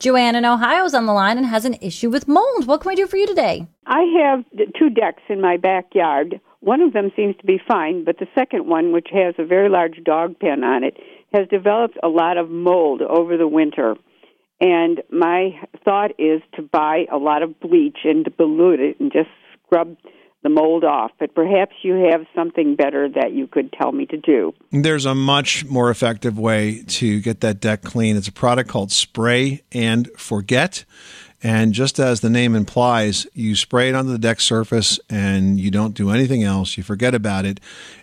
Joanne in Ohio is on the line and has an issue with mold. What can we do for you today? I have two decks in my backyard. One of them seems to be fine, but the second one, which has a very large dog pen on it, has developed a lot of mold over the winter. And my thought is to buy a lot of bleach and to dilute it and just scrub the mold off. But perhaps you have something better that you could tell me to do. There's a much more effective way to get that deck clean. It's a product called Spray and Forget. And just as the name implies, you spray it onto the deck surface and you don't do anything else. You forget about it.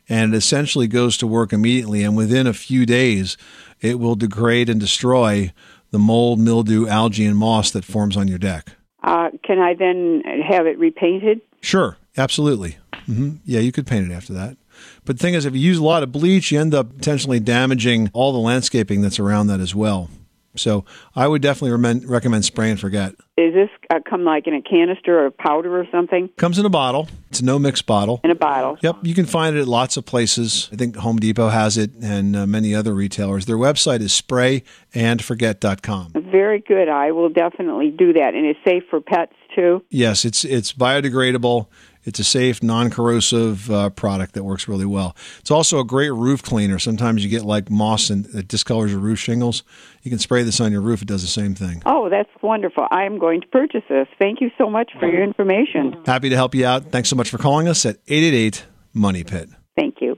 And it essentially goes to work immediately. And within a few days, it will degrade and destroy the mold, mildew, algae, and moss that forms on your deck. Uh, can I then have it repainted? Sure, absolutely. Mm-hmm. Yeah, you could paint it after that. But the thing is, if you use a lot of bleach, you end up potentially damaging all the landscaping that's around that as well. So I would definitely recommend spray and forget. Is this uh, come like in a canister or a powder or something? Comes in a bottle. It's a no mix bottle. In a bottle. Yep, you can find it at lots of places. I think Home Depot has it and uh, many other retailers. Their website is sprayandforget.com. Very good. I will definitely do that. And it's safe for pets too. Yes, it's it's biodegradable. It's a safe, non corrosive uh, product that works really well. It's also a great roof cleaner. Sometimes you get like moss and it discolors your roof shingles. You can spray this on your roof, it does the same thing. Oh, that's wonderful. I am going to purchase this. Thank you so much for your information. Happy to help you out. Thanks so much for calling us at 888 Money Pit. Thank you.